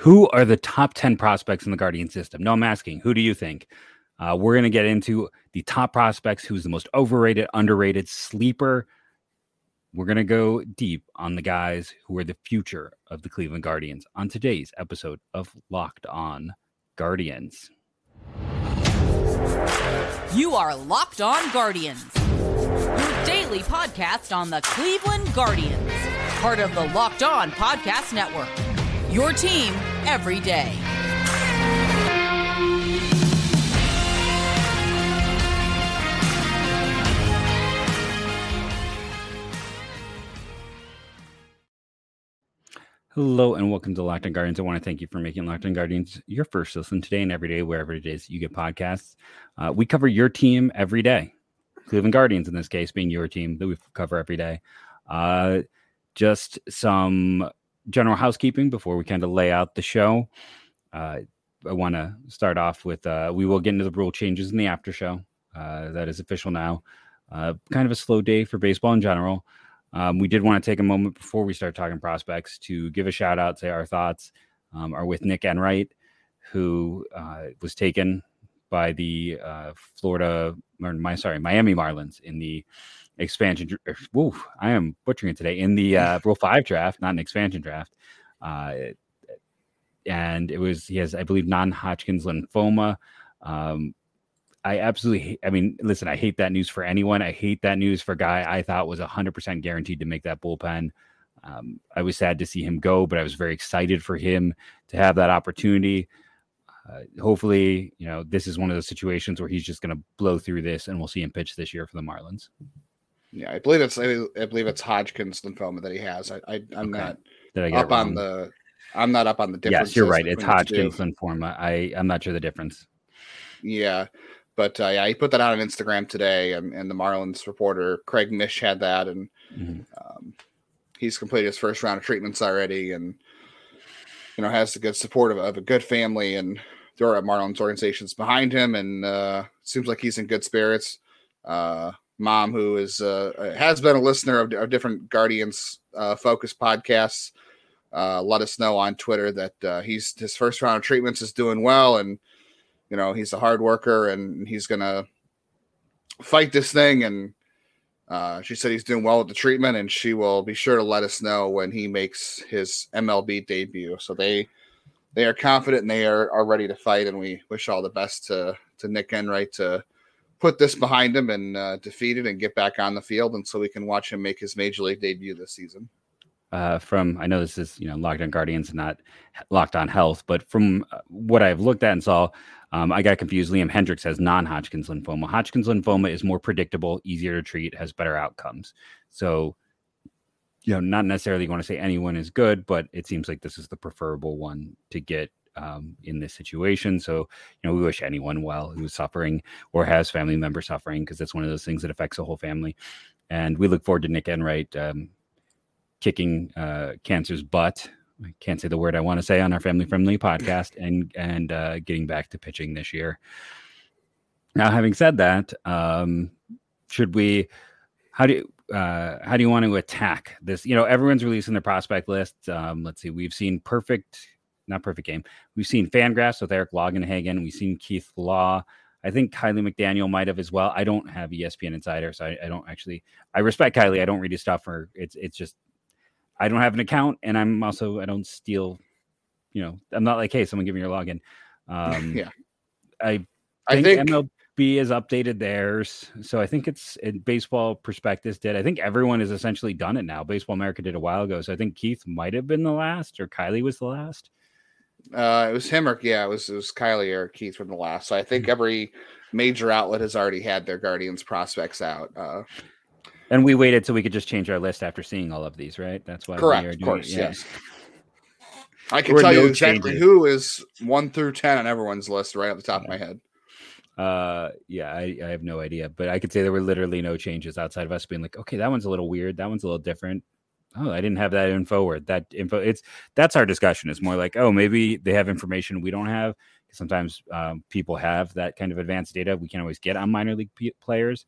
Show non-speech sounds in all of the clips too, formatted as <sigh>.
Who are the top 10 prospects in the Guardian system? No, I'm asking, who do you think? Uh, we're going to get into the top prospects, who's the most overrated, underrated, sleeper. We're going to go deep on the guys who are the future of the Cleveland Guardians on today's episode of Locked On Guardians. You are Locked On Guardians, your daily podcast on the Cleveland Guardians, part of the Locked On Podcast Network. Your team every day. Hello and welcome to Locked On Guardians. I want to thank you for making Locked On Guardians your first listen today and every day, wherever it is you get podcasts. Uh, we cover your team every day. Cleveland Guardians, in this case, being your team that we cover every day. Uh, just some general housekeeping before we kind of lay out the show. Uh, I want to start off with uh, we will get into the rule changes in the after show. Uh, that is official now. Uh, kind of a slow day for baseball in general. Um, we did want to take a moment before we start talking prospects to give a shout out, say our thoughts um, are with Nick Enright, who uh, was taken by the uh, Florida, or my sorry, Miami Marlins in the expansion. Whoa, I am butchering it today in the uh, Rule Five draft, not an expansion draft. Uh, and it was he has, I believe, non-Hodgkin's lymphoma. Um, I absolutely, hate, I mean, listen, I hate that news for anyone. I hate that news for a guy I thought was hundred percent guaranteed to make that bullpen. Um, I was sad to see him go, but I was very excited for him to have that opportunity. Uh, hopefully, you know, this is one of those situations where he's just going to blow through this, and we'll see him pitch this year for the Marlins. Yeah, I believe it's I, believe it's Hodgkin's lymphoma that he has. I, I am okay. not up on the I'm not up on the difference. Yes, you're right. It's Hodgkin's lymphoma. I I'm not sure the difference. Yeah, but uh, yeah, he put that out on Instagram today, and, and the Marlins reporter Craig Mish had that, and mm-hmm. um, he's completed his first round of treatments already, and you know has the good support of, of a good family, and there are Marlins organizations behind him, and uh, seems like he's in good spirits. Uh, mom, who is uh, uh, has been a listener of, of different Guardians uh, focus podcasts, uh, let us know on Twitter that uh, he's his first round of treatments is doing well, and you know he's a hard worker and he's gonna fight this thing. And uh, she said he's doing well with the treatment, and she will be sure to let us know when he makes his MLB debut. So they they are confident and they are, are ready to fight, and we wish all the best to to Nick Enright to put this behind him and uh, defeat it and get back on the field, and so we can watch him make his major league debut this season. Uh, from I know this is you know locked on Guardians and not locked on Health, but from uh, what I've looked at and saw, um, I got confused. Liam Hendriks has non-Hodgkin's lymphoma. Hodgkin's lymphoma is more predictable, easier to treat, has better outcomes. So, you know, not necessarily going to say anyone is good, but it seems like this is the preferable one to get um, in this situation. So, you know, we wish anyone well who's suffering or has family members suffering because that's one of those things that affects the whole family. And we look forward to Nick Enright um, kicking uh, cancer's butt. I can't say the word I want to say on our family friendly podcast and and uh, getting back to pitching this year. Now, having said that, um, should we? How do you, uh, how do you want to attack this? You know, everyone's releasing their prospect list. Um, let's see, we've seen perfect not perfect game. We've seen Fangraphs with Eric Longenhagen. We've seen Keith Law. I think Kiley McDaniel might have as well. I don't have ESPN Insider, so I, I, don't actually. I respect Kiley. I don't read his stuff, or it's it's just I don't have an account, and I'm also I don't steal. You know, I'm not like, hey, someone give me your login. Um, <laughs> yeah, I think, I think MLB has updated theirs, so I think it's in baseball prospectus did. I think everyone has essentially done it now. Baseball America did a while ago, so I think Keith might have been the last, or Kylie was the last. Uh, it was him or yeah, it was it was Kiley or Keith from the last. So I think mm-hmm. every major outlet has already had their Guardians prospects out. Uh, and we waited so we could just change our list after seeing all of these, right? That's why. Correct. Of course. Yeah. Yes. I can tell no you exactly changes. who is one through ten on everyone's list right off the top yeah. of my head. Uh, yeah, I, I have no idea, but I could say there were literally no changes outside of us being like, okay, that one's a little weird, that one's a little different oh, I didn't have that info or that info. It's that's our discussion. It's more like, oh, maybe they have information we don't have. Sometimes um, people have that kind of advanced data we can't always get on minor league p- players.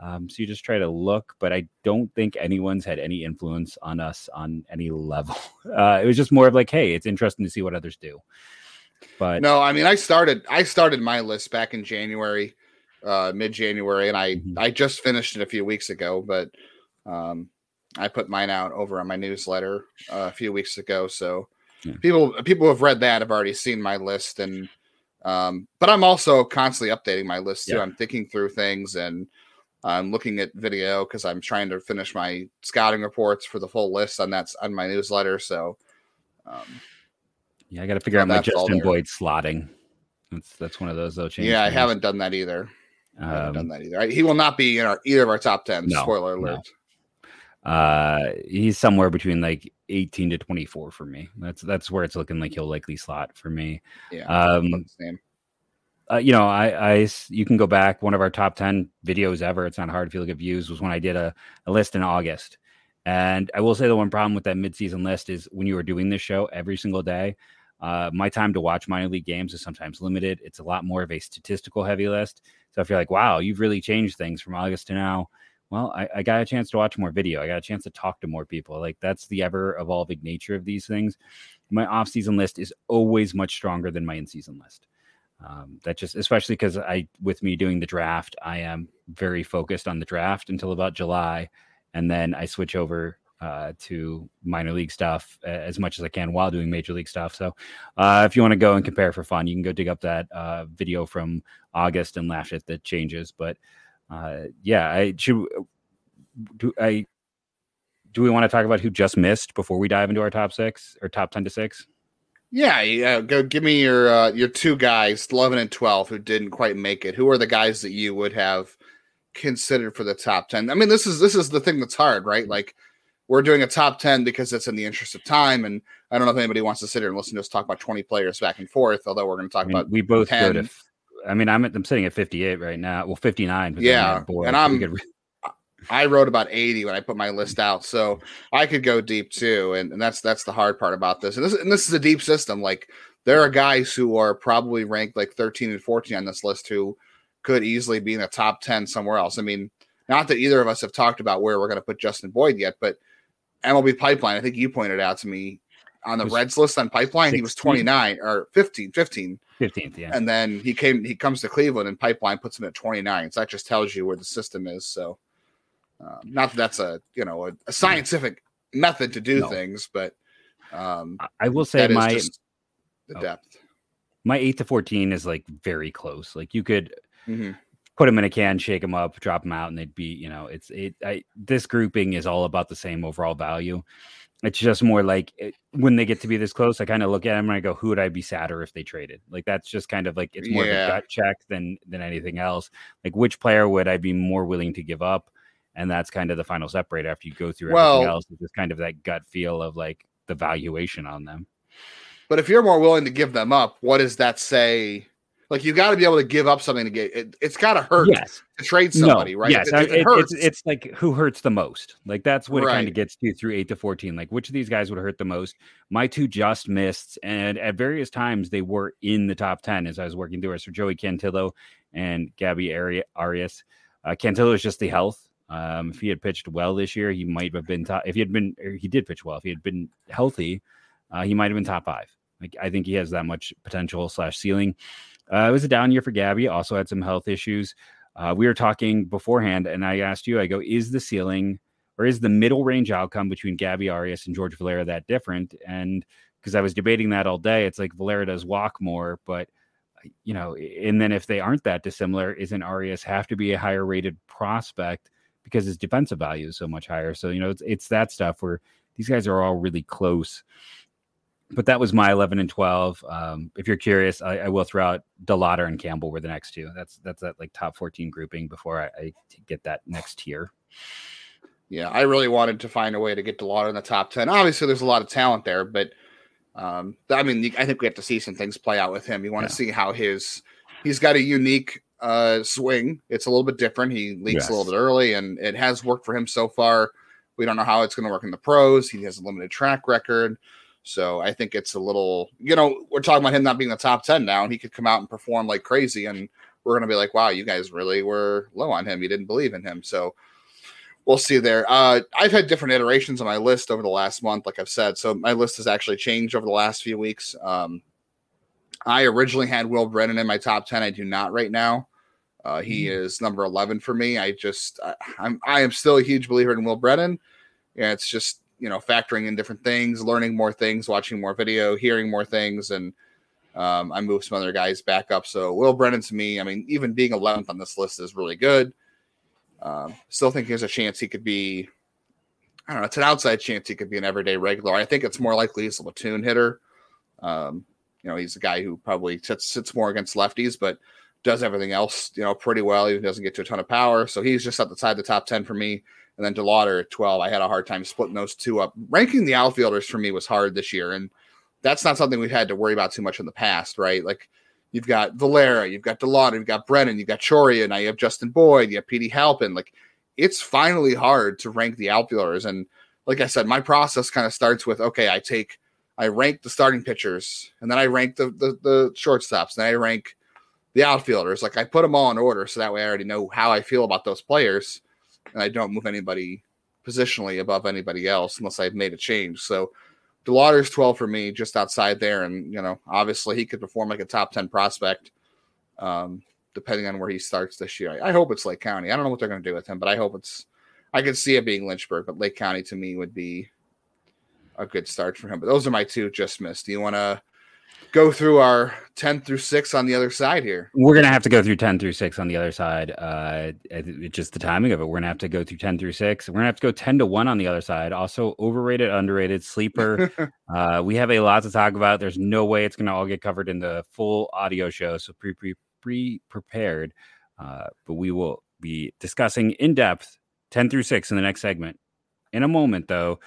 Um, so you just try to look, but I don't think anyone's had any influence on us on any level. <laughs> Uh, it was just more of like, hey, it's interesting to see what others do. But no, I mean, I started I started my list back in January, uh, mid January, and I mm-hmm. I just finished it a few weeks ago, but um, I put mine out over on my newsletter uh, a few weeks ago. So yeah. people people who have read that have already seen my list, and um, but I'm also constantly updating my list too. Yeah. I'm thinking through things and I'm looking at video because I'm trying to finish my scouting reports for the full list on that's on my newsletter. So, um, yeah, I got to figure out my Justin Boyd slotting. That's that's one of those though. Yeah, I haven't done that either. Um, I haven't done that either. I, he will not be in our either of our top ten. No, spoiler alert. Uh, he's somewhere between like 18 to 24 for me. That's that's where it's looking like he'll likely slot for me. Yeah. Um, uh, you know, I, I, you can go back. One of our top 10 videos ever, it's not hard if you look at views, was when I did a, a list in August. And I will say the one problem with that midseason list is when you are doing this show every single day, uh, my time to watch minor league games is sometimes limited. It's a lot more of a statistical heavy list. So if you're like, wow, you've really changed things from August to now, well, I, I got a chance to watch more video. I got a chance to talk to more people. Like that's the ever evolving nature of these things. My off season list is always much stronger than my in season list. Um, that just especially because I with me doing the draft, I am very focused on the draft until about July, and then I switch over uh, to minor league stuff as much as I can while doing major league stuff. So, uh, if you want to go and compare for fun, you can go dig up that uh, video from August and laugh at the changes. But uh, yeah, I should do I do we want to talk about who just missed before we dive into our top six or top ten to six? Yeah, yeah. Go give me your uh, your two guys, eleven and twelve, who didn't quite make it. Who are the guys that you would have considered for the top ten? I mean, this is this is the thing that's hard, right? Like we're doing a top ten because it's in the interest of time, and I don't know if anybody wants to sit here and listen to us talk about twenty players back and forth. Although we're going to talk I mean, about we both 10. go to. I mean, I'm I'm sitting at 58 right now. Well, 59. Yeah, and I'm I wrote about 80 when I put my list out, so I could go deep too, and, and that's that's the hard part about this. And this and this is a deep system. Like there are guys who are probably ranked like 13 and 14 on this list who could easily be in the top 10 somewhere else. I mean, not that either of us have talked about where we're going to put Justin Boyd yet, but MLB Pipeline, I think you pointed out to me on the Reds list on Pipeline, 16. he was 29 or 15, 15. 15th, yeah. And then he came, he comes to Cleveland and Pipeline puts him at 29. So that just tells you where the system is. So um, not that that's a you know a, a scientific method to do no. things, but um, I will say my the oh, depth. My eight to fourteen is like very close. Like you could mm-hmm. put them in a can, shake them up, drop them out, and they'd be you know it's it. I, this grouping is all about the same overall value. It's just more like it, when they get to be this close, I kind of look at them and I go, "Who would I be sadder if they traded?" Like that's just kind of like it's more yeah. of a gut check than than anything else. Like which player would I be more willing to give up? and that's kind of the final separator after you go through well, everything else. It's just kind of that gut feel of like the valuation on them. But if you're more willing to give them up, what does that say? Like you got to be able to give up something to get it. It's got to hurt yes. to trade somebody, no, right? Yes, it, it, it it's, it's, like who hurts the most. Like that's what right. it kind of gets to through eight to fourteen. Like which of these guys would hurt the most? My two just missed, and at various times they were in the top ten as I was working through it. So Joey Cantillo and Gabby Ari- Arias. Uh, Cantillo is just the health. Um, if he had pitched well this year, he might have been top. If he had been, he did pitch well. If he had been healthy, uh, he might have been top five. Like I think he has that much potential slash ceiling. Uh, it was a down year for Gabby. Also had some health issues. Uh, we were talking beforehand, and I asked you, I go, is the ceiling or is the middle range outcome between Gabby Arias and George Valera that different? And because I was debating that all day, it's like Valera does walk more, but you know, and then if they aren't that dissimilar, isn't Arias have to be a higher rated prospect? because his defensive value is so much higher. So, you know, it's, it's that stuff where these guys are all really close. But that was my 11 and 12. Um, if you're curious, I, I will throw out DeLauter and Campbell were the next two. That's that's that like top 14 grouping before I, I get that next tier. Yeah, I really wanted to find a way to get DeLauter in the top 10. Obviously, there's a lot of talent there, but um, I mean, I think we have to see some things play out with him. You want to yeah. see how his he's got a unique uh, swing. It's a little bit different. He leaks yes. a little bit early, and it has worked for him so far. We don't know how it's going to work in the pros. He has a limited track record. So I think it's a little, you know, we're talking about him not being the top 10 now, and he could come out and perform like crazy. And we're gonna be like, wow, you guys really were low on him. You didn't believe in him. So we'll see there. Uh, I've had different iterations on my list over the last month, like I've said. So my list has actually changed over the last few weeks. Um, I originally had Will Brennan in my top 10. I do not right now. Uh, he mm. is number 11 for me. I just, I, I'm, I am still a huge believer in Will Brennan. Yeah, it's just, you know, factoring in different things, learning more things, watching more video, hearing more things. And um, I moved some other guys back up. So Will Brennan to me, I mean, even being 11th on this list is really good. Um, still think there's a chance he could be, I don't know, it's an outside chance he could be an everyday regular. I think it's more likely he's a platoon hitter. Um, you know, he's a guy who probably sits, sits more against lefties, but does everything else, you know, pretty well. He doesn't get to a ton of power. So he's just at the side of the top 10 for me. And then DeLauter at 12. I had a hard time splitting those two up. Ranking the outfielders for me was hard this year. And that's not something we've had to worry about too much in the past, right? Like you've got Valera, you've got DeLauter, you've got Brennan, you've got Chourio, now you have Justin Boyd, you have Petey Halpin. Like it's finally hard to rank the outfielders. And like I said, my process kind of starts with okay, I take I rank the starting pitchers, and then I rank the, the the, shortstops, and I rank the outfielders. Like I put them all in order, so that way I already know how I feel about those players, and I don't move anybody positionally above anybody else unless I've made a change. So DeLauter's 12 for me, just outside there, and you know, obviously he could perform like a top 10 prospect, um, depending on where he starts this year. I, I hope it's Lake County. I don't know what they're going to do with him, but I hope it's. I could see it being Lynchburg, but Lake County to me would be a good start for him. But those are my two just missed. Do you want to go through our 10 through 6 on the other side here? We're going to have to go through 10 through 6 on the other side. Uh, it's just the timing of it. We're going to have to go through 10 through 6. We're going to have to go 10 to 1 on the other side. Also, overrated, underrated, sleeper. <laughs> uh, we have a lot to talk about. There's no way it's going to all get covered in the full audio show. So pre pre pre prepared. Uh, but we will be discussing in depth 10 through 6 in the next segment. In a moment, though,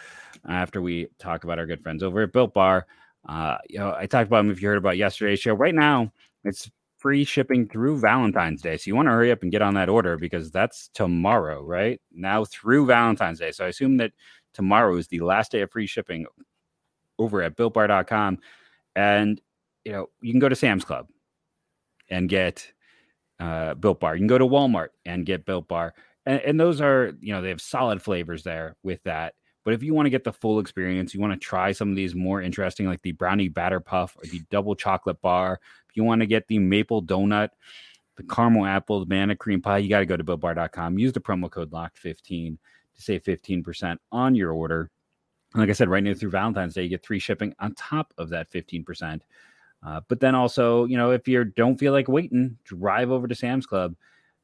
after we talk about our good friends over at Built Bar. Uh, you know, I talked about them if you heard about yesterday's show. Right now, it's free shipping through Valentine's Day. So you want to hurry up and get on that order because that's tomorrow, right? Now through Valentine's Day. So I assume that tomorrow is the last day of free shipping over at builtbar.com. And, you know, you can go to Sam's Club and get uh, Built Bar. You can go to Walmart and get Built Bar. And, and those are, you know, they have solid flavors there with that. But if you want to get the full experience, you want to try some of these more interesting, like the brownie batter puff or the double chocolate bar. If you want to get the maple donut, the caramel apple, the banana cream pie, you got to go to builtbar.com. Use the promo code LOCKED15 to save 15% on your order. And like I said, right now through Valentine's Day, you get free shipping on top of that 15%. Uh, but then also, you know, if you don't feel like waiting, drive over to Sam's Club,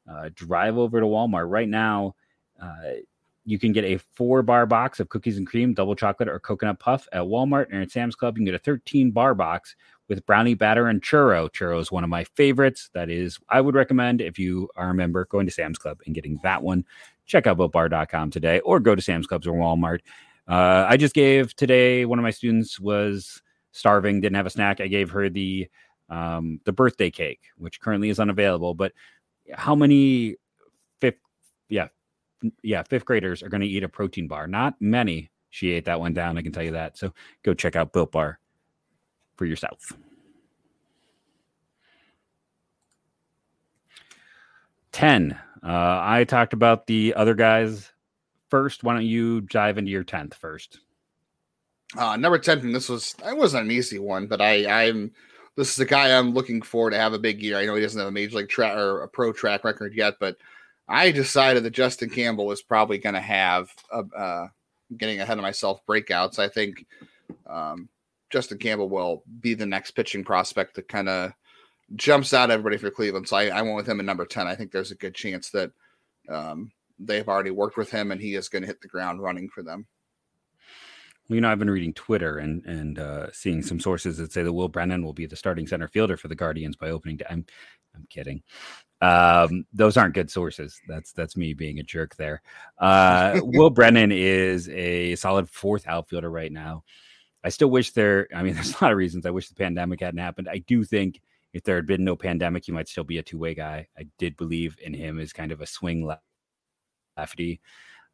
uh, drive over to Walmart. Right now, uh, you can get a four bar box of cookies and cream, double chocolate, or coconut puff at Walmart and at Sam's Club. You can get a 13 bar box with brownie batter and churro. Churro is one of my favorites. That is, I would recommend if you are a member going to Sam's Club and getting that one. Check out builtbar.com today or go to Sam's Clubs or Walmart. Uh, I just gave today, one of my students was starving, didn't have a snack. I gave her the um, the birthday cake, which currently is unavailable. But how many fifth, yeah, yeah, fifth graders are going to eat a protein bar. Not many. She ate that one down. I can tell you that. So go check out Built Bar for yourself. 10. Uh, I talked about the other guys first. Why don't you dive into your 10th first? Uh, number 10, this was, it wasn't an easy one, but I, I'm, this is a guy I'm looking for to have a big year. I know he doesn't have a major league track or a pro track record yet, but I decided that Justin Campbell was probably going to have a, uh, getting ahead of myself breakouts. I think um, Justin Campbell will be the next pitching prospect that kind of jumps out everybody for Cleveland. So I, I, went with him at number 10. I think there's a good chance that um, they've already worked with him and he is going to hit the ground running for them. Well, you know, I've been reading Twitter and and uh, seeing some sources that say that Will Brennan will be the starting center fielder for the Guardians by opening day. I'm I'm kidding. Um, those aren't good sources. That's that's me being a jerk there. Uh, Will Brennan is a solid fourth outfielder right now. I still wish there. I mean, <laughs> there's a lot of reasons I wish the pandemic hadn't happened. I do think if there had been no pandemic, he might still be a two way guy. I did believe in him as kind of a swing lefty.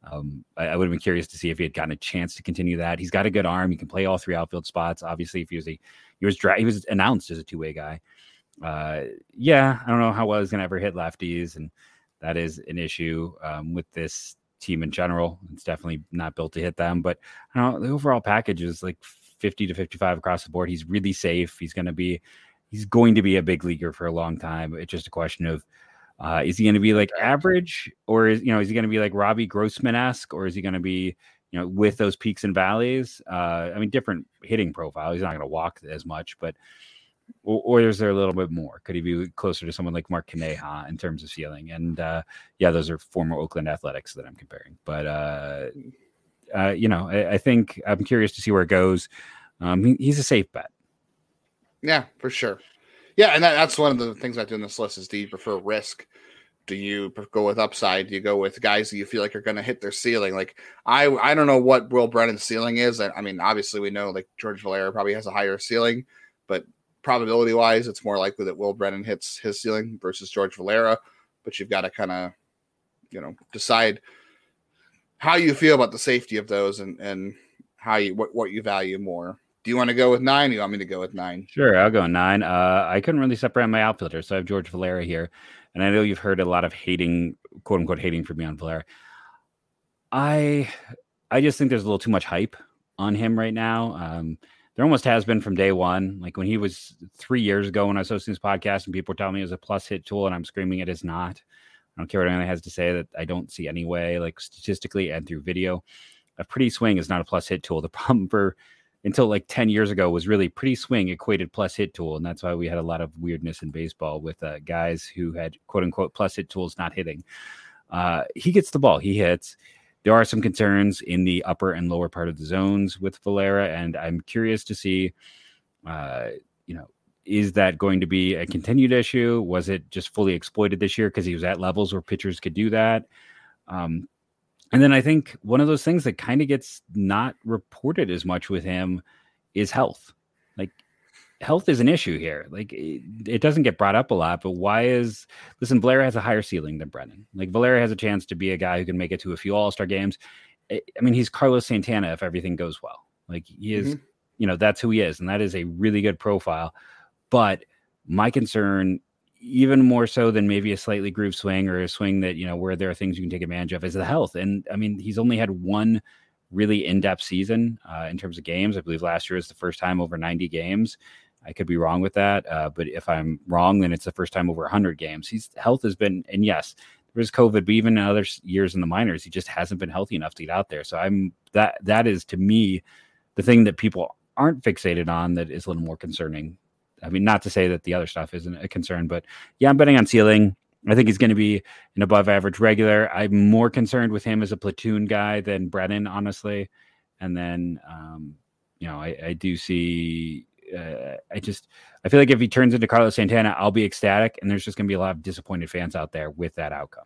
Um, I, I would have been curious to see if he had gotten a chance to continue that. He's got a good arm. He can play all three outfield spots. Obviously, if he was a he was dra- he was announced as a two way guy. Uh, yeah, I don't know how well he's going to ever hit lefties, and that is an issue um, with this team in general. It's definitely not built to hit them, but I don't know, the overall package is like 50 to 55 across the board. He's really safe. He's going to be he's going to be a big leaguer for a long time. It's just a question of uh, is he going to be like average, or is you know is he going to be like Robbie Grossman esque, or is he going to be you know with those peaks and valleys? Uh, I mean, different hitting profile. He's not going to walk as much, but or, or, is there a little bit more? Could he be closer to someone like Mark Canha in terms of ceiling? And uh, yeah, those are former Oakland Athletics that I'm comparing. But uh, uh, you know, I, I, think I'm curious to see where it goes. Um, he, he's a safe bet. Yeah, for sure. Yeah, and that, that's one of the things I do in this list is do you prefer risk? Do you go with upside? Do you go with guys that you feel like are going to hit their ceiling? Like I, I don't know what Will Brennan's ceiling is. I, I mean, obviously we know like George Valera probably has a higher ceiling, probability wise, it's more likely that Will Brennan hits his ceiling versus George Valera. But you've got to kind of, you know, decide how you feel about the safety of those and and how you what, what you value more. Do you want to go with nine? You want me to go with nine? Sure, I'll go nine. Uh, I couldn't really separate my outfielder, so I have George Valera here, and I know you've heard a lot of hating, quote unquote, hating for me on Valera. I, I just think there's a little too much hype on him right now. Um, there almost has been from day one. Like when he was three years ago when I was hosting this podcast, and people were telling me it was a plus hit tool, and I'm screaming it is not. I don't care what anyone has to say that I don't see anyway, like statistically and through video. A pretty swing is not a plus hit tool. The problem for until like 10 years ago was really pretty swing equated plus hit tool. And that's why we had a lot of weirdness in baseball with uh, guys who had quote unquote plus hit tools not hitting. Uh, he gets the ball, he hits. There are some concerns in the upper and lower part of the zones with Valera. And I'm curious to see, uh, you know, is that going to be a continued issue? Was it just fully exploited this year because he was at levels where pitchers could do that? Um, and then I think one of those things that kind of gets not reported as much with him is health. Health is an issue here. Like it, it, doesn't get brought up a lot, but why is listen, Valera has a higher ceiling than Brennan. Like Valera has a chance to be a guy who can make it to a few all-star games. I, I mean, he's Carlos Santana if everything goes well. Like he is, mm-hmm. you know, that's who he is, and that is a really good profile. But my concern even more so than maybe a slightly groove swing or a swing that you know where there are things you can take advantage of is the health. And I mean, he's only had one really in-depth season uh, in terms of games. I believe last year was the first time over 90 games. I could be wrong with that, uh, but if I'm wrong, then it's the first time over 100 games. His health has been, and yes, there was COVID, but even in other years in the minors, he just hasn't been healthy enough to get out there. So I'm that that is to me the thing that people aren't fixated on that is a little more concerning I mean, not to say that the other stuff isn't a concern, but yeah, I'm betting on ceiling. I think he's going to be an above average regular. I'm more concerned with him as a platoon guy than Brennan, honestly. And then, um, you know, I, I do see, uh, I just, I feel like if he turns into Carlos Santana, I'll be ecstatic. And there's just going to be a lot of disappointed fans out there with that outcome.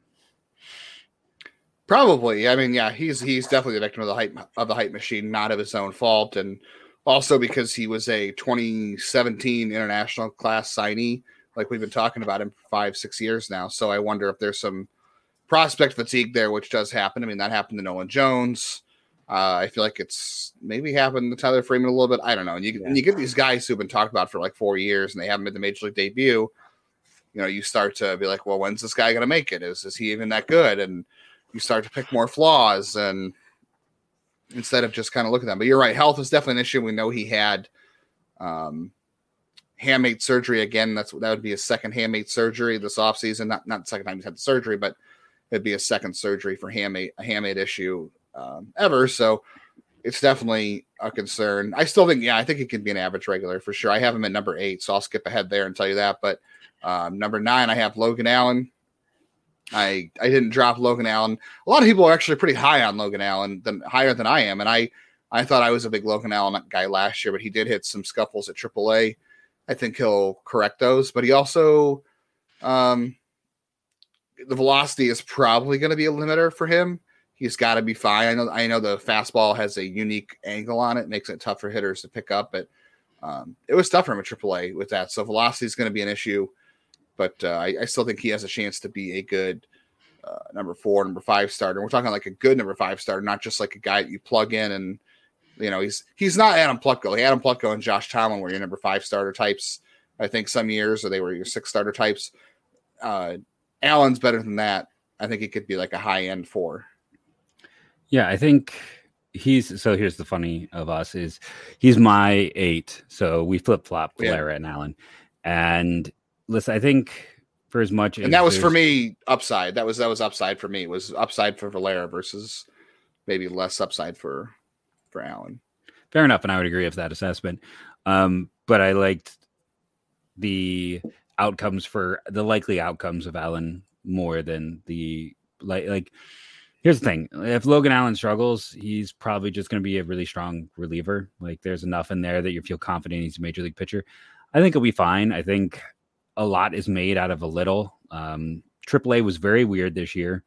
Probably. I mean, yeah, he's he's definitely the victim of the hype of the hype machine, not of his own fault. And also because he was a 2017 international class signee like we've been talking about him five six years now so i wonder if there's some prospect fatigue there which does happen i mean that happened to nolan jones uh, i feel like it's maybe happened to tyler freeman a little bit i don't know and you, yeah. and you get these guys who've been talked about for like four years and they haven't made the major league debut you know you start to be like well when's this guy going to make it is, is he even that good and you start to pick more flaws and instead of just kind of looking at them. But you're right, health is definitely an issue. We know he had um, hamate surgery again. That's that would be his second hamate surgery this offseason. Not not the second time he's had the surgery, but it'd be a second surgery for hamate a hamate issue um, ever. So it's definitely a concern. I still think, yeah, I think he can be an average regular for sure. I have him at number eight, so I'll skip ahead there and tell you that. But um, number nine, I have Logan Allen. I I didn't drop Logan Allen. A lot of people are actually pretty high on Logan Allen, than higher than I am, and I I thought I was a big Logan Allen guy last year, but he did hit some scuffles at AAA. I think he'll correct those, but he also um the velocity is probably going to be a limiter for him. He's got to be fine. I know I know the fastball has a unique angle on it, makes it tough for hitters to pick up, but um, it was tough for him at AAA with that. So velocity is going to be an issue but uh, I, I, still think he has a chance to be a good uh, number four, number five starter. We're talking like a good number five starter, not just like a guy that you plug in and you know he's he's not Adam Plutko. Like Adam Plutko and Josh Tomlin were your number five starter types. I think some years, or they were your six starter types. Uh, Allen's better than that. I think he could be like a high end four. Yeah, I think he's so here's the funny of us is he's my eight. So we flip flop Valera yeah. and Allen. And listen, I think for as much and that was for me upside. That was that was upside for me. It was upside for Valera versus maybe less upside for for Allen. Fair enough, and I would agree with that assessment. Um, but I liked the outcomes for the likely outcomes of Allen more than the like like here's the thing if logan allen struggles he's probably just going to be a really strong reliever. Like there's enough in there that you feel confident he's a major league pitcher. I think he'll be fine. I think a lot is made out of a little. Um aaa was very weird this year.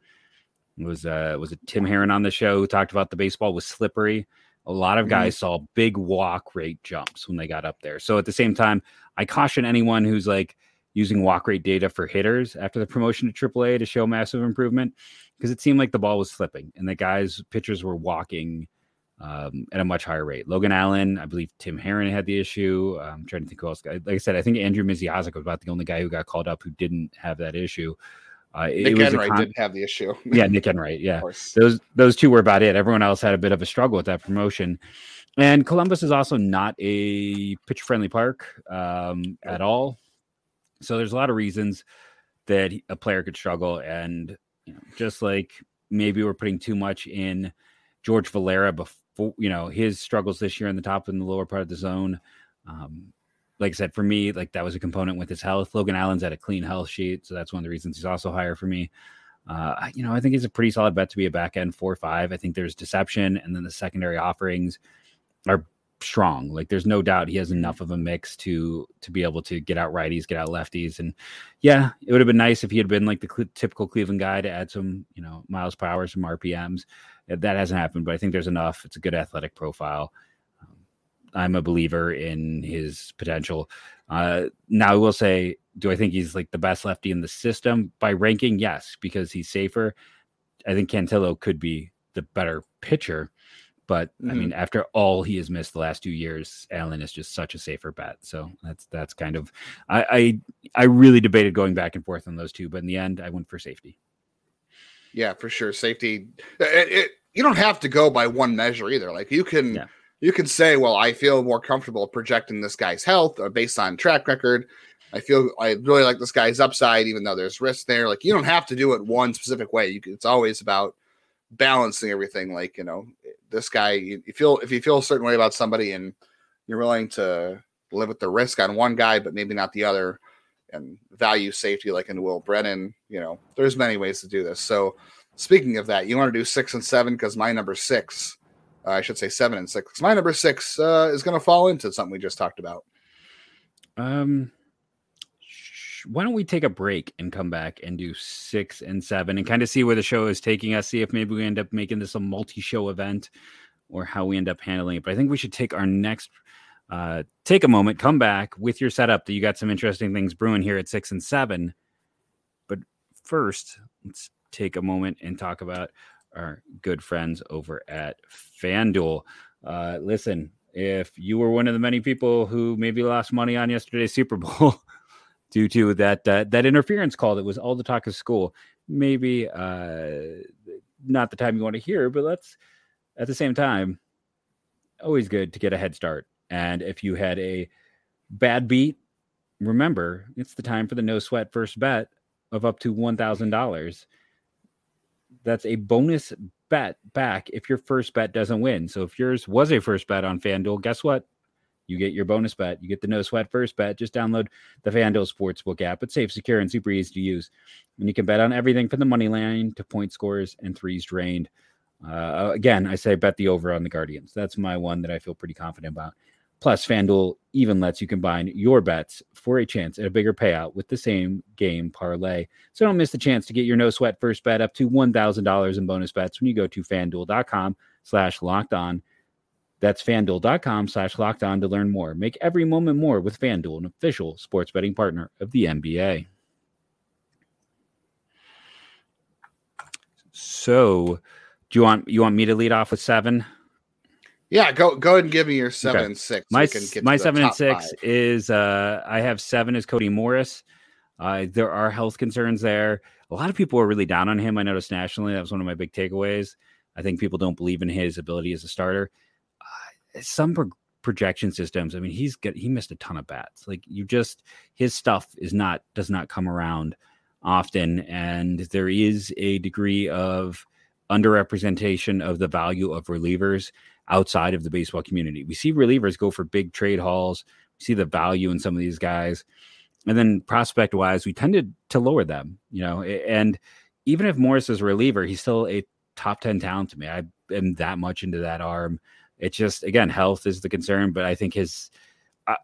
It was uh was it tim herrin on the show who talked about the baseball was slippery. A lot of guys mm-hmm. saw big walk rate jumps when they got up there. So at the same time i caution anyone who's like using walk rate data for hitters after the promotion to AAA to show massive improvement because it seemed like the ball was slipping and the guys pitchers were walking um, at a much higher rate. Logan Allen, I believe Tim Herrin had the issue. I'm trying to think who else. Like I said, I think Andrew Misiaszek was about the only guy who got called up who didn't have that issue. Uh, Nick Enright con- didn't have the issue. <laughs> yeah, Nick Enright. Yeah, those those two were about it. Everyone else had a bit of a struggle with that promotion. And Columbus is also not a pitch friendly park um, at all. So there's a lot of reasons that a player could struggle, and you know, just like maybe we're putting too much in George Valera before you know his struggles this year in the top and the lower part of the zone. Um, like I said, for me, like that was a component with his health. Logan Allen's at a clean health sheet, so that's one of the reasons he's also higher for me. Uh, you know, I think he's a pretty solid bet to be a back end four five. I think there's deception, and then the secondary offerings are strong. Like there's no doubt he has enough of a mix to to be able to get out righties, get out lefties, and yeah, it would have been nice if he had been like the cl- typical Cleveland guy to add some you know miles per hour, some RPMs. That hasn't happened, but I think there's enough. It's a good athletic profile. Um, I'm a believer in his potential. Uh, now I will say, do I think he's like the best lefty in the system by ranking? Yes, because he's safer. I think Cantillo could be the better pitcher but mm-hmm. I mean, after all he has missed the last two years, Allen is just such a safer bet. So that's that's kind of I I, I really debated going back and forth on those two, but in the end, I went for safety. Yeah, for sure, safety. It, it, you don't have to go by one measure either. Like you can. Yeah. You can say, "Well, I feel more comfortable projecting this guy's health or uh, based on track record." I feel I really like this guy's upside, even though there's risk there. Like you don't have to do it one specific way. You can, it's always about balancing everything. Like you know, this guy, you, feel if you feel a certain way about somebody and you're willing to live with the risk on one guy, but maybe not the other, and value safety like in Will Brennan, you know, there's many ways to do this. So speaking of that, you want to do six and seven because my number six, uh, I should say seven and six. My number six uh, is going to fall into something we just talked about. Um, why don't we take a break and come back and do six and seven and kind of see where the show is taking us? See if maybe we end up making this a multi-show event or how we end up handling it. But I think we should take our next uh, take a moment, come back with your setup that you got some interesting things brewing here at six and seven. But first, let's take a moment and talk about our good friends over at FanDuel. Uh, listen, if you were one of the many people who maybe lost money on yesterday's Super Bowl, <laughs> due to that uh, that interference call that was all the talk of school. Maybe uh, not the time you want to hear, but let's at the same time, always good to get a head start. And if you had a bad beat, remember it's the time for the no sweat first bet of up to one thousand dollars. That's a bonus bet back if your first bet doesn't win. So if yours was a first bet on FanDuel, guess what? You get your bonus bet. You get the no sweat first bet. Just download the FanDuel Sportsbook app. It's safe, secure, and super easy to use. And you can bet on everything from the money line to point scores and threes drained. Uh, again, I say bet the over on the Guardians. That's my one that I feel pretty confident about. Plus, FanDuel even lets you combine your bets for a chance at a bigger payout with the same game parlay. So don't miss the chance to get your no sweat first bet up to $1,000 in bonus bets when you go to fanduel.com slash locked on that's fanduel.com slash locked on to learn more. Make every moment more with Fanduel, an official sports betting partner of the NBA. So, do you want you want me to lead off with seven? Yeah, go go ahead and give me your seven Okay. and six. My so can get my seven and six five. is uh I have seven as Cody Morris. Uh, there are health concerns there. A lot of people are really down on him. I noticed nationally. That was one of my big takeaways. I think people don't believe in his ability as a starter. Some pro- projection systems. I mean, he's got he missed a ton of bats. Like you just his stuff is not does not come around often, and there is a degree of underrepresentation of the value of relievers outside of the baseball community. We see relievers go for big trade hauls. We see the value in some of these guys. And then prospect wise, we tended to lower them, you know. And even if Morris is a reliever, he's still a top 10 talent to me. I am that much into that arm. It's just, again, health is the concern, but I think his, uh,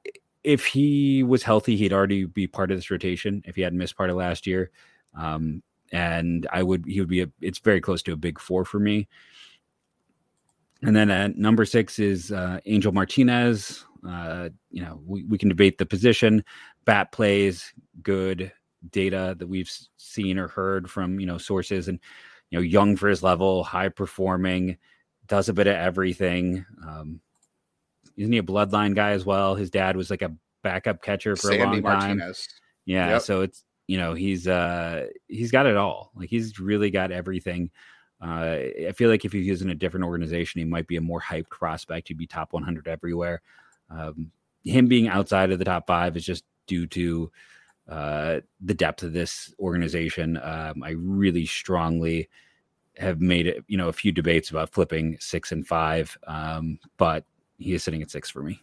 if he was healthy, he'd already be part of this rotation if he hadn't missed part of last year. Um, and I would, he would be, a, it's very close to a big four for me. And then at number six is uh, Angel Martinez. Uh, you know, we, we can debate the position. Bat plays good data that we've seen or heard from you know sources, and you know, young for his level, high performing, does a bit of everything. Um, isn't he a bloodline guy as well? His dad was like a backup catcher for a long time. Martinez. Yeah, Yep. so it's you know he's uh he's got it all. Like he's really got everything. Uh, I feel like if he was in a different organization, he might be a more hyped prospect. He'd be top 100 everywhere. Um, him being outside of the top five is just due to uh, the depth of this organization. Um, I really strongly have made it, you know, a few debates about flipping six and five, um, but he is sitting at six for me.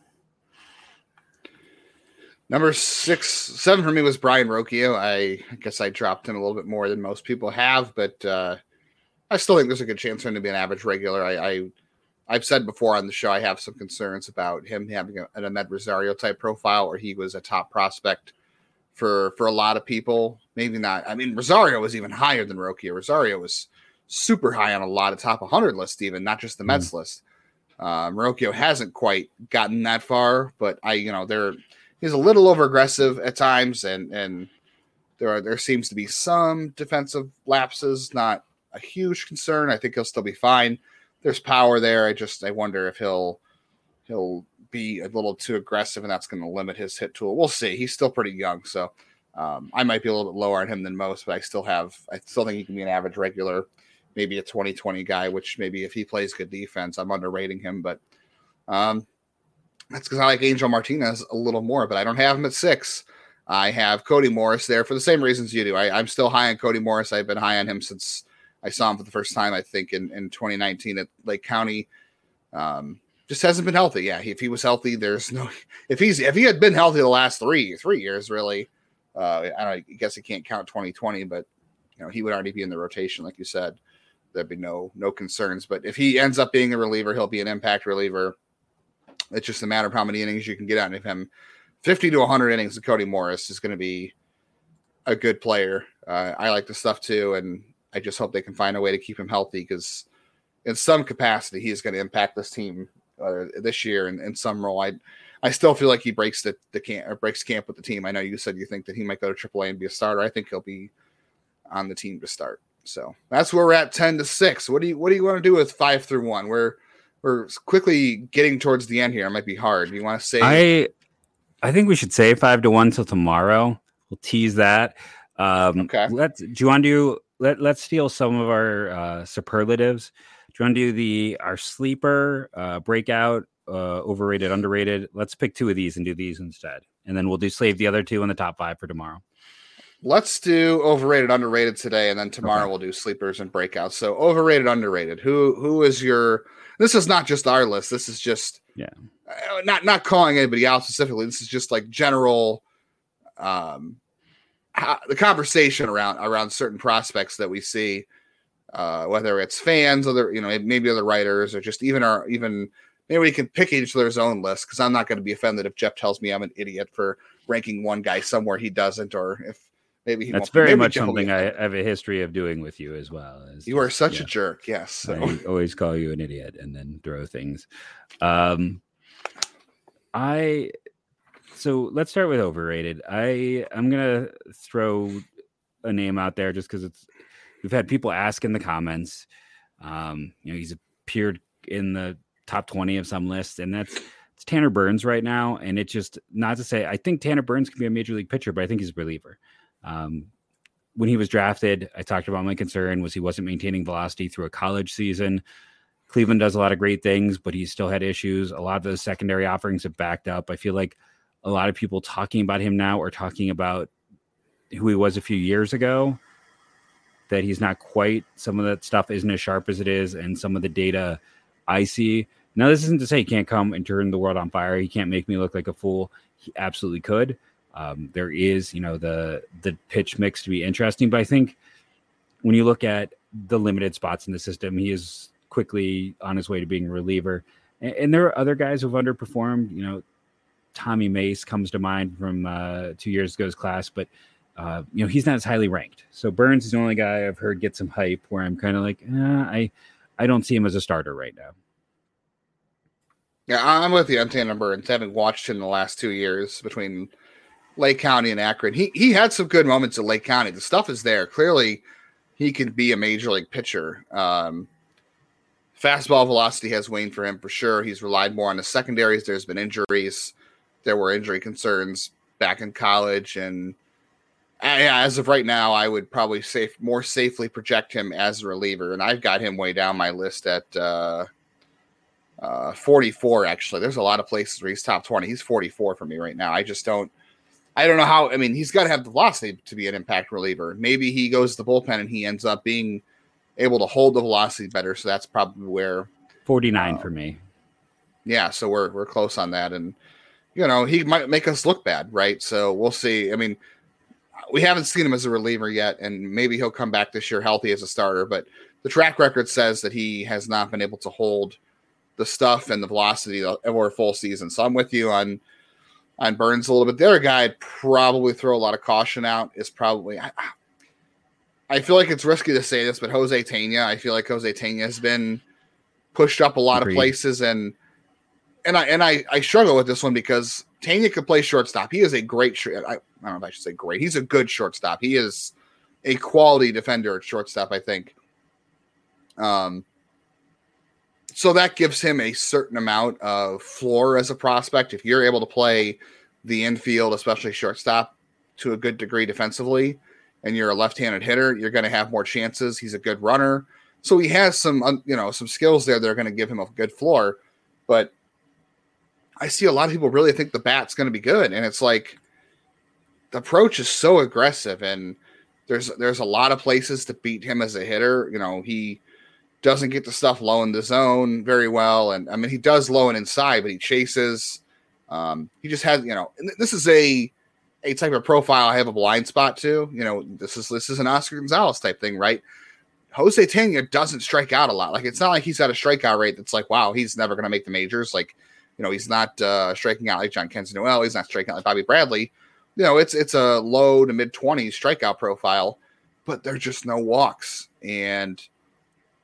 Number six, seven for me was Brayan Rocchio. I, guess I dropped him a little bit more than most people have, but uh, I still think there's a good chance for him to be an average regular. I, I I've said before on the show I have some concerns about him having a, an Amed Rosario type profile, where he was a top prospect for for a lot of people. Maybe not. I mean, Rosario was even higher than Rocchio. Rosario was super high on a lot of top 100 lists, even not just the Mets list. Um, Rocchio hasn't quite gotten that far, but I, you know, they're he's a little over aggressive at times, and and there are there seems to be some defensive lapses, not a huge concern. I think he'll still be fine. There's power there. I just I wonder if he'll he'll be a little too aggressive, and that's going to limit his hit tool. We'll see. He's still pretty young, so um, I might be a little bit lower on him than most, but I still have I still think he can be an average regular, maybe a 2020 guy. Which maybe if he plays good defense, I'm underrating him, but um, that's because I like Angel Martinez a little more, but I don't have him at six. I have Cody Morris there for the same reasons you do. I, I'm still high on Cody Morris. I've been high on him since I saw him for the first time, I think, in, in 2019 at Lake County. Um, just hasn't been healthy. Yeah, if he was healthy, there's no. If he's if he had been healthy the last three three years, really, uh, I, don't, I guess I can't count 2020, but you know he would already be in the rotation, like you said. There'd be no no concerns. But if he ends up being a reliever, he'll be an impact reliever. It's just a matter of how many innings you can get out of him. 50 to 100 innings of Cody Morris is going to be a good player. Uh, I like the stuff too, and I just hope they can find a way to keep him healthy because, in some capacity, he is going to impact this team uh, this year in, in some role. I I still feel like he breaks the the camp or breaks camp with the team. I know you said you think that he might go to AAA and be a starter. I think he'll be on the team to start. So that's where we're at 10 to 6. What do you what do you want to do with five through one? We're we're quickly getting towards the end here. It might be hard. You want to say I I think we should say five to one till tomorrow. We'll tease that. Um, Okay. Let's. Do you want to do? Let Let's steal some of our uh, superlatives. Do you want to do the our sleeper uh, breakout, uh, overrated, underrated? Let's pick two of these and do these instead, and then we'll do slave the other two in the top five for tomorrow. Let's do overrated, underrated today, and then tomorrow Okay. we'll do sleepers and breakouts. So overrated, underrated. Who who is your? This is not just our list. This is just Yeah. uh, not not calling anybody out specifically. This is just like general, um, how, the conversation around around certain prospects that we see, uh, whether it's fans, other you know maybe other writers, or just even our even maybe we can pick each other's own list because I'm not going to be offended if Jeff tells me I'm an idiot for ranking one guy somewhere he doesn't, or if maybe he That's very much Jeff will be something I have a history of doing with you as well. is You are such yeah. a jerk. Yes. So I always call you an idiot and then throw things. Um, I so let's start with overrated. I I'm gonna throw a name out there just because it's we've had people ask in the comments. Um, you know, he's appeared in the top 20 of some lists, and that's it's Tanner Burns right now. And it's just not to say I think Tanner Burns can be a major league pitcher, but I think he's a reliever. Um, when he was drafted, I talked about my concern was he wasn't maintaining velocity through a college season. Cleveland does a lot of great things, but he still had issues. A lot of those secondary offerings have backed up. I feel like a lot of people talking about him now are talking about who he was a few years ago. That he's not quite. Some of that stuff isn't as sharp as it is, and some of the data I see. Now, this isn't to say he can't come and turn the world on fire. He can't make me look like a fool. He absolutely could. Um, there is, you know, the the pitch mix to be interesting, but I think when you look at the limited spots in the system, he is quickly on his way to being a reliever. And, and there are other guys who've underperformed. You know, Tommy Mace comes to mind from uh, two years ago's class, but uh, you know he's not as highly ranked. So Burns is the only guy I've heard get some hype where I'm kind of like, eh, I I don't see him as a starter right now. Yeah, I'm with you on Tanner Burns. Having watched him the last two years between Lake County and Akron. He he had some good moments at Lake County. The stuff is there. Clearly, he can be a major league pitcher. Um, fastball velocity has waned for him for sure. He's relied more on the secondaries. There's been injuries. There were injury concerns back in college, and uh, as of right now, I would probably safe more safely project him as a reliever, and I've got him way down my list at uh, uh, 44. Actually, there's a lot of places where he's top 20. He's 44 for me right now. I just don't I don't know how. I mean, he's got to have the velocity to be an impact reliever. Maybe he goes to the bullpen and he ends up being able to hold the velocity better. So that's probably where 49 uh, for me. Yeah, so we're we're close on that, and you know he might make us look bad, right? So we'll see. I mean, we haven't seen him as a reliever yet, and maybe he'll come back this year healthy as a starter. But the track record says that he has not been able to hold the stuff and the velocity over a full season. So I'm with you on on Burns a little bit. The other guy I'd probably throw a lot of caution out is probably. I, I feel like it's risky to say this, but Jose Tena. I feel like Jose Tena has been pushed up a lot Agreed. of places, and and I and I I struggle with this one because Tena could play shortstop. He is a great. I, I don't know if I should say great. He's a good shortstop. He is a quality defender at shortstop. I think. Um, so that gives him a certain amount of floor as a prospect. If you're able to play the infield, especially shortstop, to a good degree defensively, and you're a left-handed hitter, you're going to have more chances. He's a good runner, so he has some, you know, some skills there that are going to give him a good floor. But I see a lot of people really think the bat's going to be good, and it's like the approach is so aggressive, and there's there's a lot of places to beat him as a hitter. You know, he doesn't get the stuff low in the zone very well. And I mean, he does low and inside, but he chases. Um, he just has, you know, this is a a type of profile I have a blind spot to. You know, this is this is an Oscar Gonzalez type thing, right? Jose Tena doesn't strike out a lot. Like it's not like he's got a strikeout rate that's like, wow, he's never going to make the majors. Like, you know, he's not uh, striking out like Jhonkensy Noel. He's not striking out like Bobby Bradley. You know, it's it's a low to mid twenties strikeout profile, but there's just no walks. And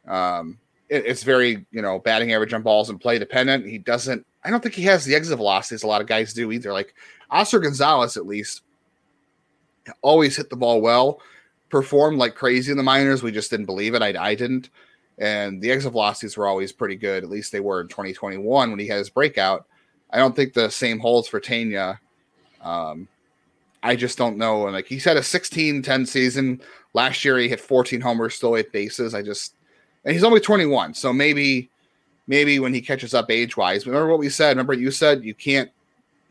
um, it, it's very, you know, batting average on balls and play dependent. He doesn't, I don't think he has the exit velocities a lot of guys do either. Like Oscar Gonzalez, at least, always hit the ball well, performed like crazy in the minors. We just didn't believe it. I, I didn't. And the exit velocities were always pretty good. At least they were in 2021 when he had his breakout. I don't think the same holds for Tena. Um, I just don't know. And like he's had a 16 10 season. Last year he hit 14 homers, stole eight bases. I just and he's only 21. So maybe, maybe when he catches up age wise, remember what we said. Remember you said you can't,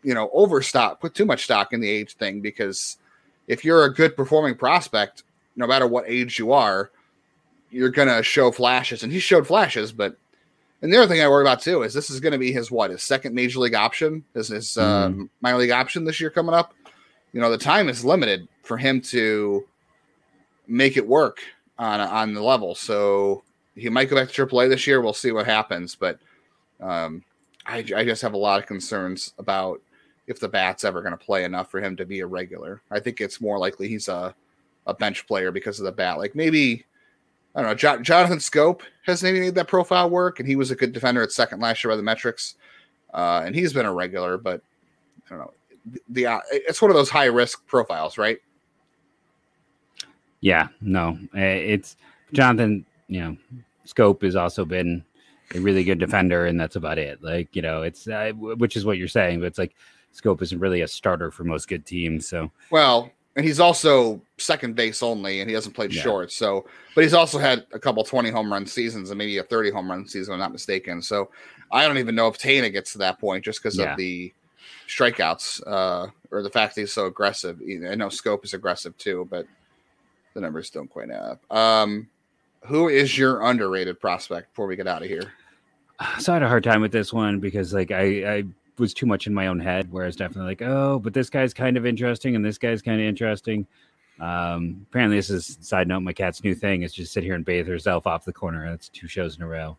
you know, overstock, put too much stock in the age thing because if you're a good performing prospect, no matter what age you are, you're gonna show flashes, and he showed flashes. But and the other thing I worry about too is this is going to be his what his second major league option, his, his mm. um, minor league option this year coming up. You know the time is limited for him to make it work on on the level. So he might go back to AAA this year. We'll see what happens, but um, I, I just have a lot of concerns about if the bat's ever going to play enough for him to be a regular. I think it's more likely he's a a bench player because of the bat. Like maybe I don't know. Jo- Jonathan Schoop has maybe made that profile work, and he was a good defender at second last year by the metrics, uh, and he's been a regular. But I don't know. The, uh, it's one of those high risk profiles, right? Yeah, no, eh, it's Jonathan. You know, Schoop has also been a really good defender, and that's about it. Like you know, it's uh, which is what you're saying, but it's like Schoop isn't really a starter for most good teams. So well, and he's also second base only, and he hasn't played yeah. short. So, but he's also had a couple 20 home run seasons and maybe a 30 home run season, I'm not mistaken. So, I don't even know if Tena gets to that point just because yeah. of the strikeouts uh, or the fact that he's so aggressive. I know Schoop is aggressive too, but the numbers don't quite add up. Um, who is your underrated prospect before we get out of here? <sighs> So I had a hard time with this one because like I, I was too much in my own head, where I was definitely like, oh, but this guy's kind of interesting and this guy's kind of interesting. Um, apparently, this is side note. My cat's new thing is just sit here and bathe herself off the corner. That's two shows in a row.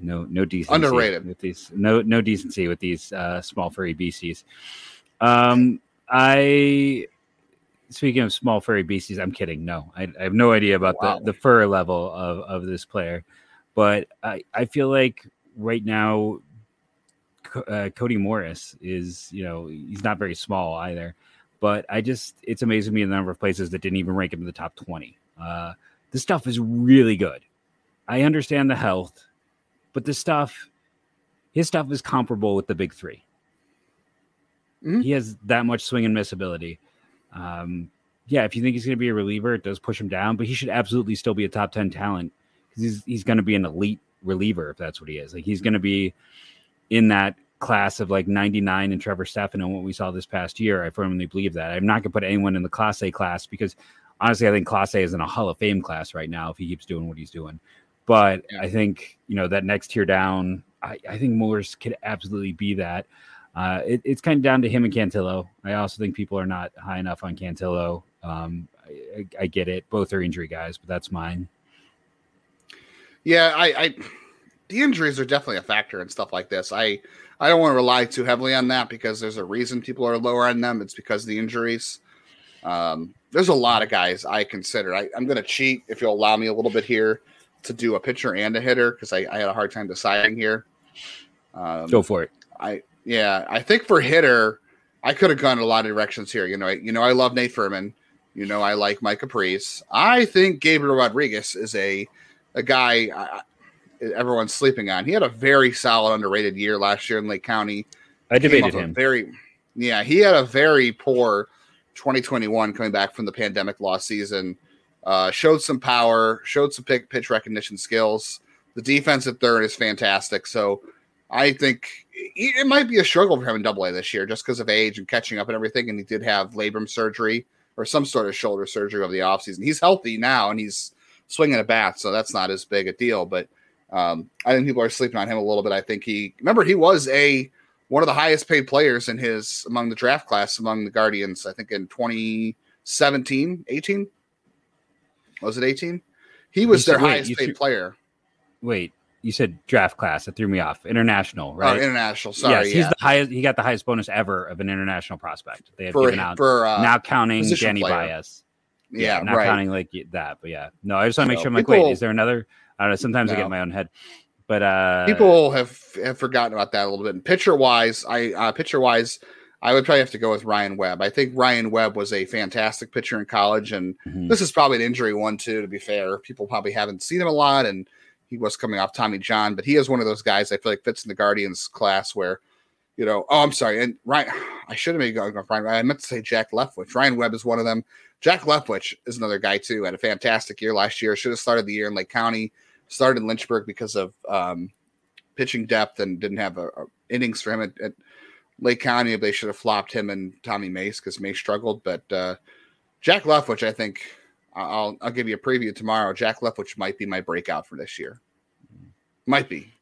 No, no decency underrated with these. No, no decency with these uh, small furry beasties. Um, I speaking of small furry beasties, I'm kidding. No, I, I have no idea about wow. the, the fur level of, of this player, but I, I feel like right now, uh, Cody Morris is, you know, he's not very small either, but I just, it's amazing me the number of places that didn't even rank him in the top 20. Uh, this stuff is really good. I understand the health, but this stuff, his stuff is comparable with the big 3 mm-hmm. He has that much swing and miss ability um, yeah, if you think he's going to be a reliever, it does push him down, but he should absolutely still be a top 10 talent because he's, he's going to be an elite reliever if that's what he is. Like he's going to be in that class of like 99 and Trevor Stephan and what we saw this past year. I firmly believe that. I'm not going to put anyone in the Clase class because honestly, I think Clase is in a Hall of Fame class right now if he keeps doing what he's doing. But. I think, you know, that next tier down, I, I think Morris could absolutely be that. Uh, it, it's kind of down to him and Cantillo. I also think people are not high enough on Cantillo. Um, I, I, get it; both are injury guys, but that's mine. Yeah, I, I, the injuries are definitely a factor and stuff like this. I I don't want to rely too heavily on that because there's a reason people are lower on them. It's because of the injuries. Um, there's a lot of guys I consider. I, am going to cheat if you'll allow me a little bit here to do a pitcher and a hitter because I, I, had a hard time deciding here. Um, Go for it. I yeah, I think for hitter, I could have gone a lot of directions here. You know, I, you know, I love Nate Furman. You know, I like Micah Pries. I think Gabriel Rodriguez is a a guy I, everyone's sleeping on. He had a very solid, underrated year last year in Lake County. I debated him. Very, yeah, he had a very poor 2021 coming back from the pandemic loss season. Uh, showed some power, showed some pick, pitch recognition skills. The defensive third is fantastic. So I think it might be a struggle for him in Double A this year, just because of age and catching up and everything. And he did have labrum surgery or some sort of shoulder surgery over the offseason. He's healthy now and he's swinging a bat, so that's not as big a deal. But um, I think people are sleeping on him a little bit. I think he remember he was a one of the highest paid players in his among the draft class among the Guardians. I think in 2017, 18 was it 18? He was their highest paid player. Wait, you said draft class. It threw me off. International, oh, right? Oh, international. Sorry. Yes, he's yeah. the highest. He got the highest bonus ever of an international prospect. They have for, given out for uh, now counting Danny player. Baez. Yeah, yeah not right. counting like that, but yeah. No, I just want to make sure. I'm like, wait, is there another? I don't know. Sometimes no. I get my own head, but uh people have have forgotten about that a little bit. And pitcher wise, I uh pitcher wise, I would probably have to go with Ryan Webb. I think Ryan Webb was a fantastic pitcher in college, and mm-hmm. this is probably an injury one too. To be fair, people probably haven't seen him a lot, and he was coming off Tommy John, but he is one of those guys I feel like fits in the Guardians class where, you know, oh, I'm sorry. And Ryan, <sighs> I should have made going Ryan. I meant to say Jack Leftwich. Ryan Webb is one of them. Jack Leftwich is another guy too. Had a fantastic year last year. Should have started the year in Lake County. Started in Lynchburg because of um, pitching depth and didn't have a, a innings for him at, at, Lake County. They should have flopped him and Tommy Mace because Mace struggled. But uh, Jack Leftwich, I think I'll I'll give you a preview tomorrow. Jack Leftwich might be my breakout for this year. Might be.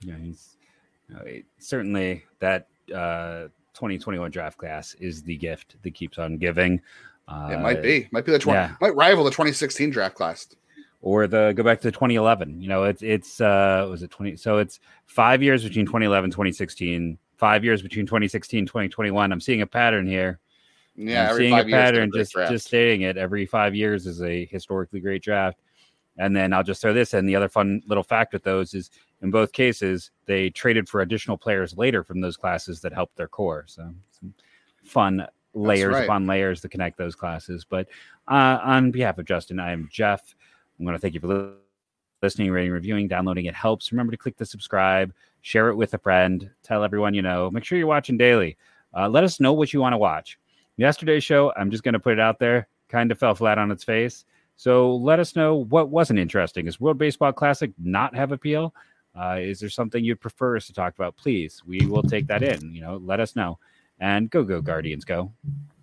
Yeah, he's uh, certainly that uh, 2021 draft class is the gift that keeps on giving. Uh, it might be, might be the 20, yeah. might rival the 2016 draft class, or the go back to 2011. You know, it's it's uh, was it 20? So it's five years between 2011 2016, five years between 2016 2021. I'm seeing a pattern here. Yeah, seeing a pattern. Just draft. just stating it. Every five years is a historically great draft. And then I'll just throw this in. The other fun little fact with those is in both cases, they traded for additional players later from those classes that helped their core. So fun layers right. upon layers to connect those classes. But uh, on behalf of Justin, I am Jeff. I'm going to thank you for listening listening, rating, reviewing, downloading. It helps. Remember to click the subscribe, share it with a friend, tell everyone you know. Make sure you're watching daily. Uh, let us know what you want to watch. Yesterday's show, I'm just going to put it out there, kind of fell flat on its face. So let us know what wasn't interesting. Is World Baseball Classic not have appeal? Uh, is there something you'd prefer us to talk about? Please, we will take that in. You know, let us know. And go, go, Guardians, go.